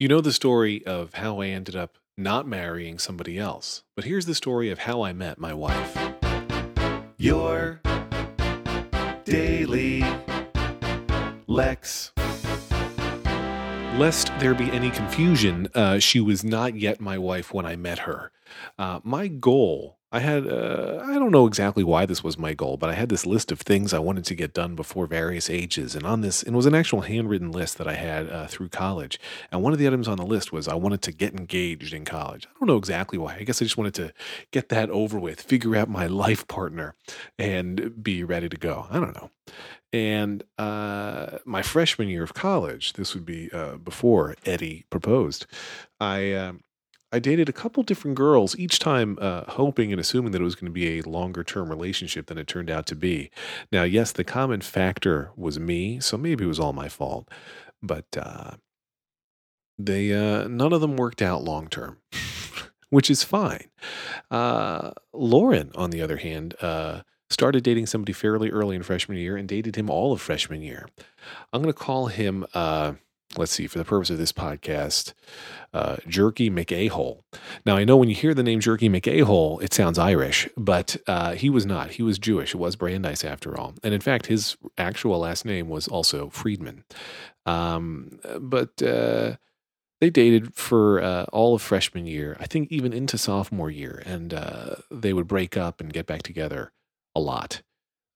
You know the story of how I ended up not marrying somebody else, but here's the story of how I met my wife. Your daily Lex. Lest there be any confusion, uh, she was not yet my wife when I met her. Uh, my goal, I had, uh, I don't know exactly why this was my goal, but I had this list of things I wanted to get done before various ages. And on this, it was an actual handwritten list that I had uh, through college. And one of the items on the list was I wanted to get engaged in college. I don't know exactly why. I guess I just wanted to get that over with, figure out my life partner, and be ready to go. I don't know. And uh, my freshman year of college, this would be uh, before Eddie proposed, I um, I dated a couple different girls, each time uh, hoping and assuming that it was going to be a longer term relationship than it turned out to be. Now, yes, the common factor was me, so maybe it was all my fault, but uh, they uh, none of them worked out long term, which is fine. Uh, Lauren, on the other hand, uh, started dating somebody fairly early in freshman year and dated him all of freshman year. I'm going to call him, uh, let's see, for the purpose of this podcast, uh, Jerky McAhole. Now, I know when you hear the name Jerky McAhole, it sounds Irish, but uh, he was not. He was Jewish. It was Brandeis after all. And in fact, his actual last name was also Friedman. Um, but uh, they dated for uh, all of freshman year, I think even into sophomore year, and uh, they would break up and get back together a lot.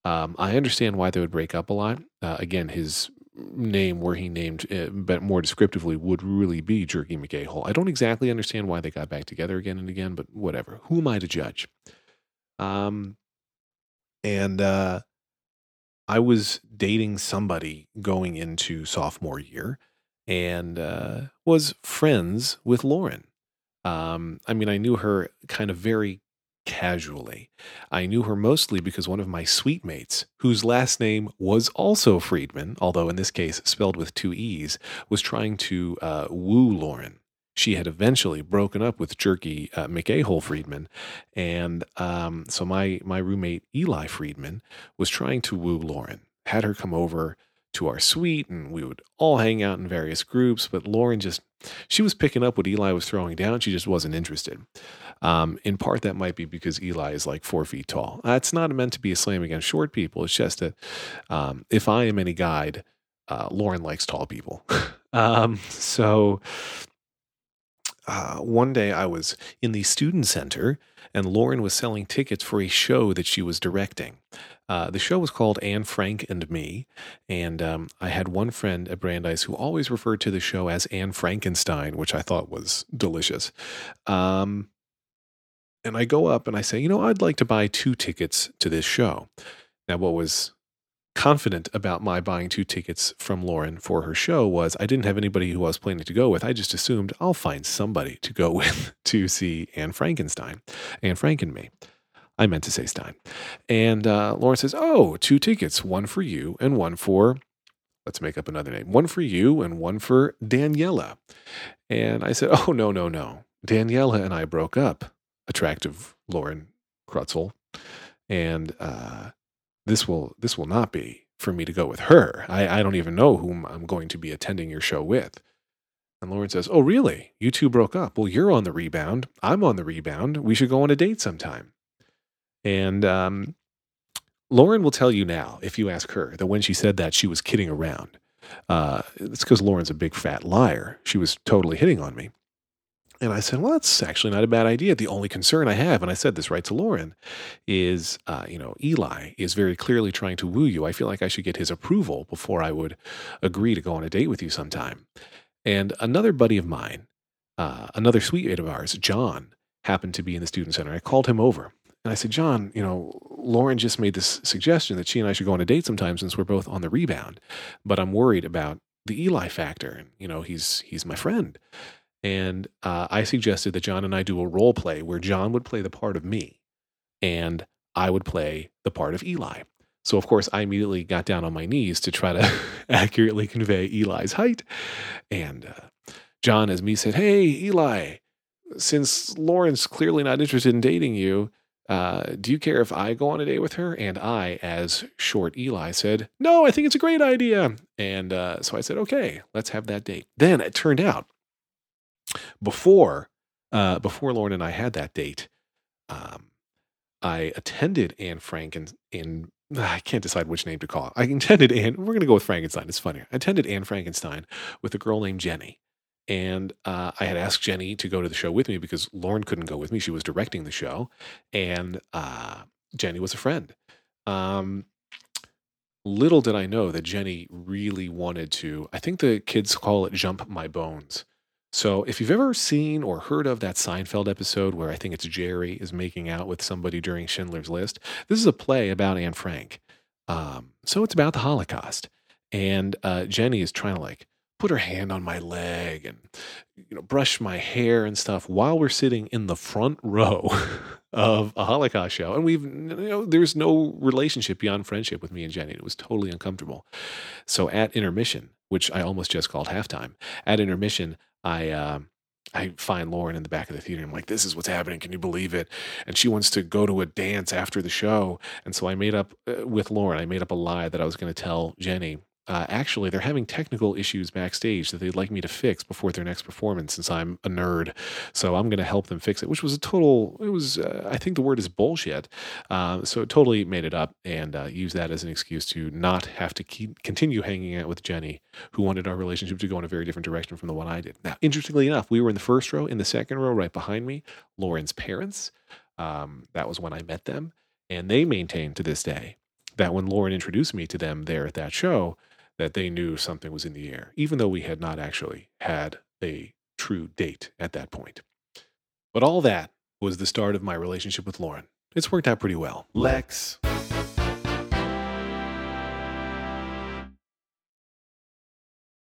Um, I understand why they would break up a lot. Uh, again, his name, where he named, uh, but more descriptively, would really be Jerky McAhole. I don't exactly understand why they got back together again and again, but whatever. Who am I to judge? Um, and uh, I was dating somebody going into sophomore year, and uh, was friends with Lauren. Um, I mean, I knew her kind of very casually. I knew her mostly because one of my suite mates, whose last name was also Friedman, although in this case spelled with two E's, was trying to uh, woo Lauren. She had eventually broken up with Jerky uh, McAhole Friedman, and um, so my my roommate Eli Friedman was trying to woo Lauren. Had her come over to our suite, and we would all hang out in various groups. But Lauren just she was picking up what Eli was throwing down. She just wasn't interested. Um, in part, that might be because Eli is like four feet tall. That's not meant to be a slam against short people. It's just that um, if I am any guide, uh, Lauren likes tall people. um, so uh, one day I was in the student center and Lauren was selling tickets for a show that she was directing. Uh, the show was called Anne Frank and Me, and um, I had one friend at Brandeis who always referred to the show as Anne Frankenstein, which I thought was delicious. Um, and I go up and I say, you know, I'd like to buy two tickets to this show. Now, what was confident about my buying two tickets from Lauren for her show was I didn't have anybody who I was planning to go with. I just assumed I'll find somebody to go with to see Anne Frankenstein, Anne Frank and me. I meant to say Stein. And uh, Lauren says, Oh, two tickets, one for you and one for, let's make up another name, one for you and one for Daniela. And I said, Oh, no, no, no. Daniela and I broke up attractive Lauren Krutzel, and uh, this will this will not be for me to go with her. I, I don't even know whom I'm going to be attending your show with. And Lauren says, "Oh, really? You two broke up? Well, you're on the rebound. I'm on the rebound. We should go on a date sometime." And um, Lauren will tell you now, if you ask her, that when she said that, she was kidding around. Uh, it's because Lauren's a big fat liar. She was totally hitting on me. And I said, well, that's actually not a bad idea. The only concern I have, and I said this right to Lauren, is, uh, you know, Eli is very clearly trying to woo you. I feel like I should get his approval before I would agree to go on a date with you sometime. And another buddy of mine, uh, another suite mate of ours, John, happened to be in the student center. I called him over and I said, John, you know, Lauren just made this suggestion that she and I should go on a date sometime since we're both on the rebound, but I'm worried about the Eli factor. And, you know, he's, he's my friend. And uh, I suggested that John and I do a role play where John would play the part of me and I would play the part of Eli. So, of course, I immediately got down on my knees to try to accurately convey Eli's height. And uh, John, as me, said, Hey, Eli, since Lauren's clearly not interested in dating you, uh, do you care if I go on a date with her? And I, as short Eli, said, No, I think it's a great idea. And uh, so I said, Okay, let's have that date. Then it turned out before uh, before Lauren and I had that date, um, I attended Anne Frank and in I can't decide which name to call it. I attended Anne. We're going to go with Frankenstein. It's funnier. I attended Anne Frankenstein with a girl named Jenny, and uh, I had asked Jenny to go to the show with me because Lauren couldn't go with me. She was directing the show, and uh, Jenny was a friend. Um, little did I know that Jenny really wanted to. I think the kids call it "jump my bones." So, if you've ever seen or heard of that Seinfeld episode where I think it's Jerry is making out with somebody during Schindler's List, this is a play about Anne Frank. Um, so, it's about the Holocaust. And uh, Jenny is trying to like put her hand on my leg and you know brush my hair and stuff while we're sitting in the front row of a Holocaust show. And we've you know there's no relationship beyond friendship with me and Jenny. It was totally uncomfortable. So at intermission, which I almost just called halftime, at intermission, I uh, I find Lauren in the back of the theater. I'm like, this is what's happening. Can you believe it? And she wants to go to a dance after the show. And so I made up uh, with Lauren, I made up a lie that I was going to tell Jenny uh, actually, they're having technical issues backstage that they'd like me to fix before their next performance since I'm a nerd. So I'm going to help them fix it, which was a total, it was, uh, I think the word is bullshit. Uh, so it totally made it up and uh, used that as an excuse to not have to keep, continue hanging out with Jenny, who wanted our relationship to go in a very different direction from the one I did. Now, interestingly enough, we were in the first row. In the second row, right behind me, Lauren's parents. Um, that was when I met them. And they maintain to this day that when Lauren introduced me to them there at that show, that they knew something was in the air, even though we had not actually had a true date at that point. But all that was the start of my relationship with Lauren. It's worked out pretty well. Lex.